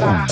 Bye.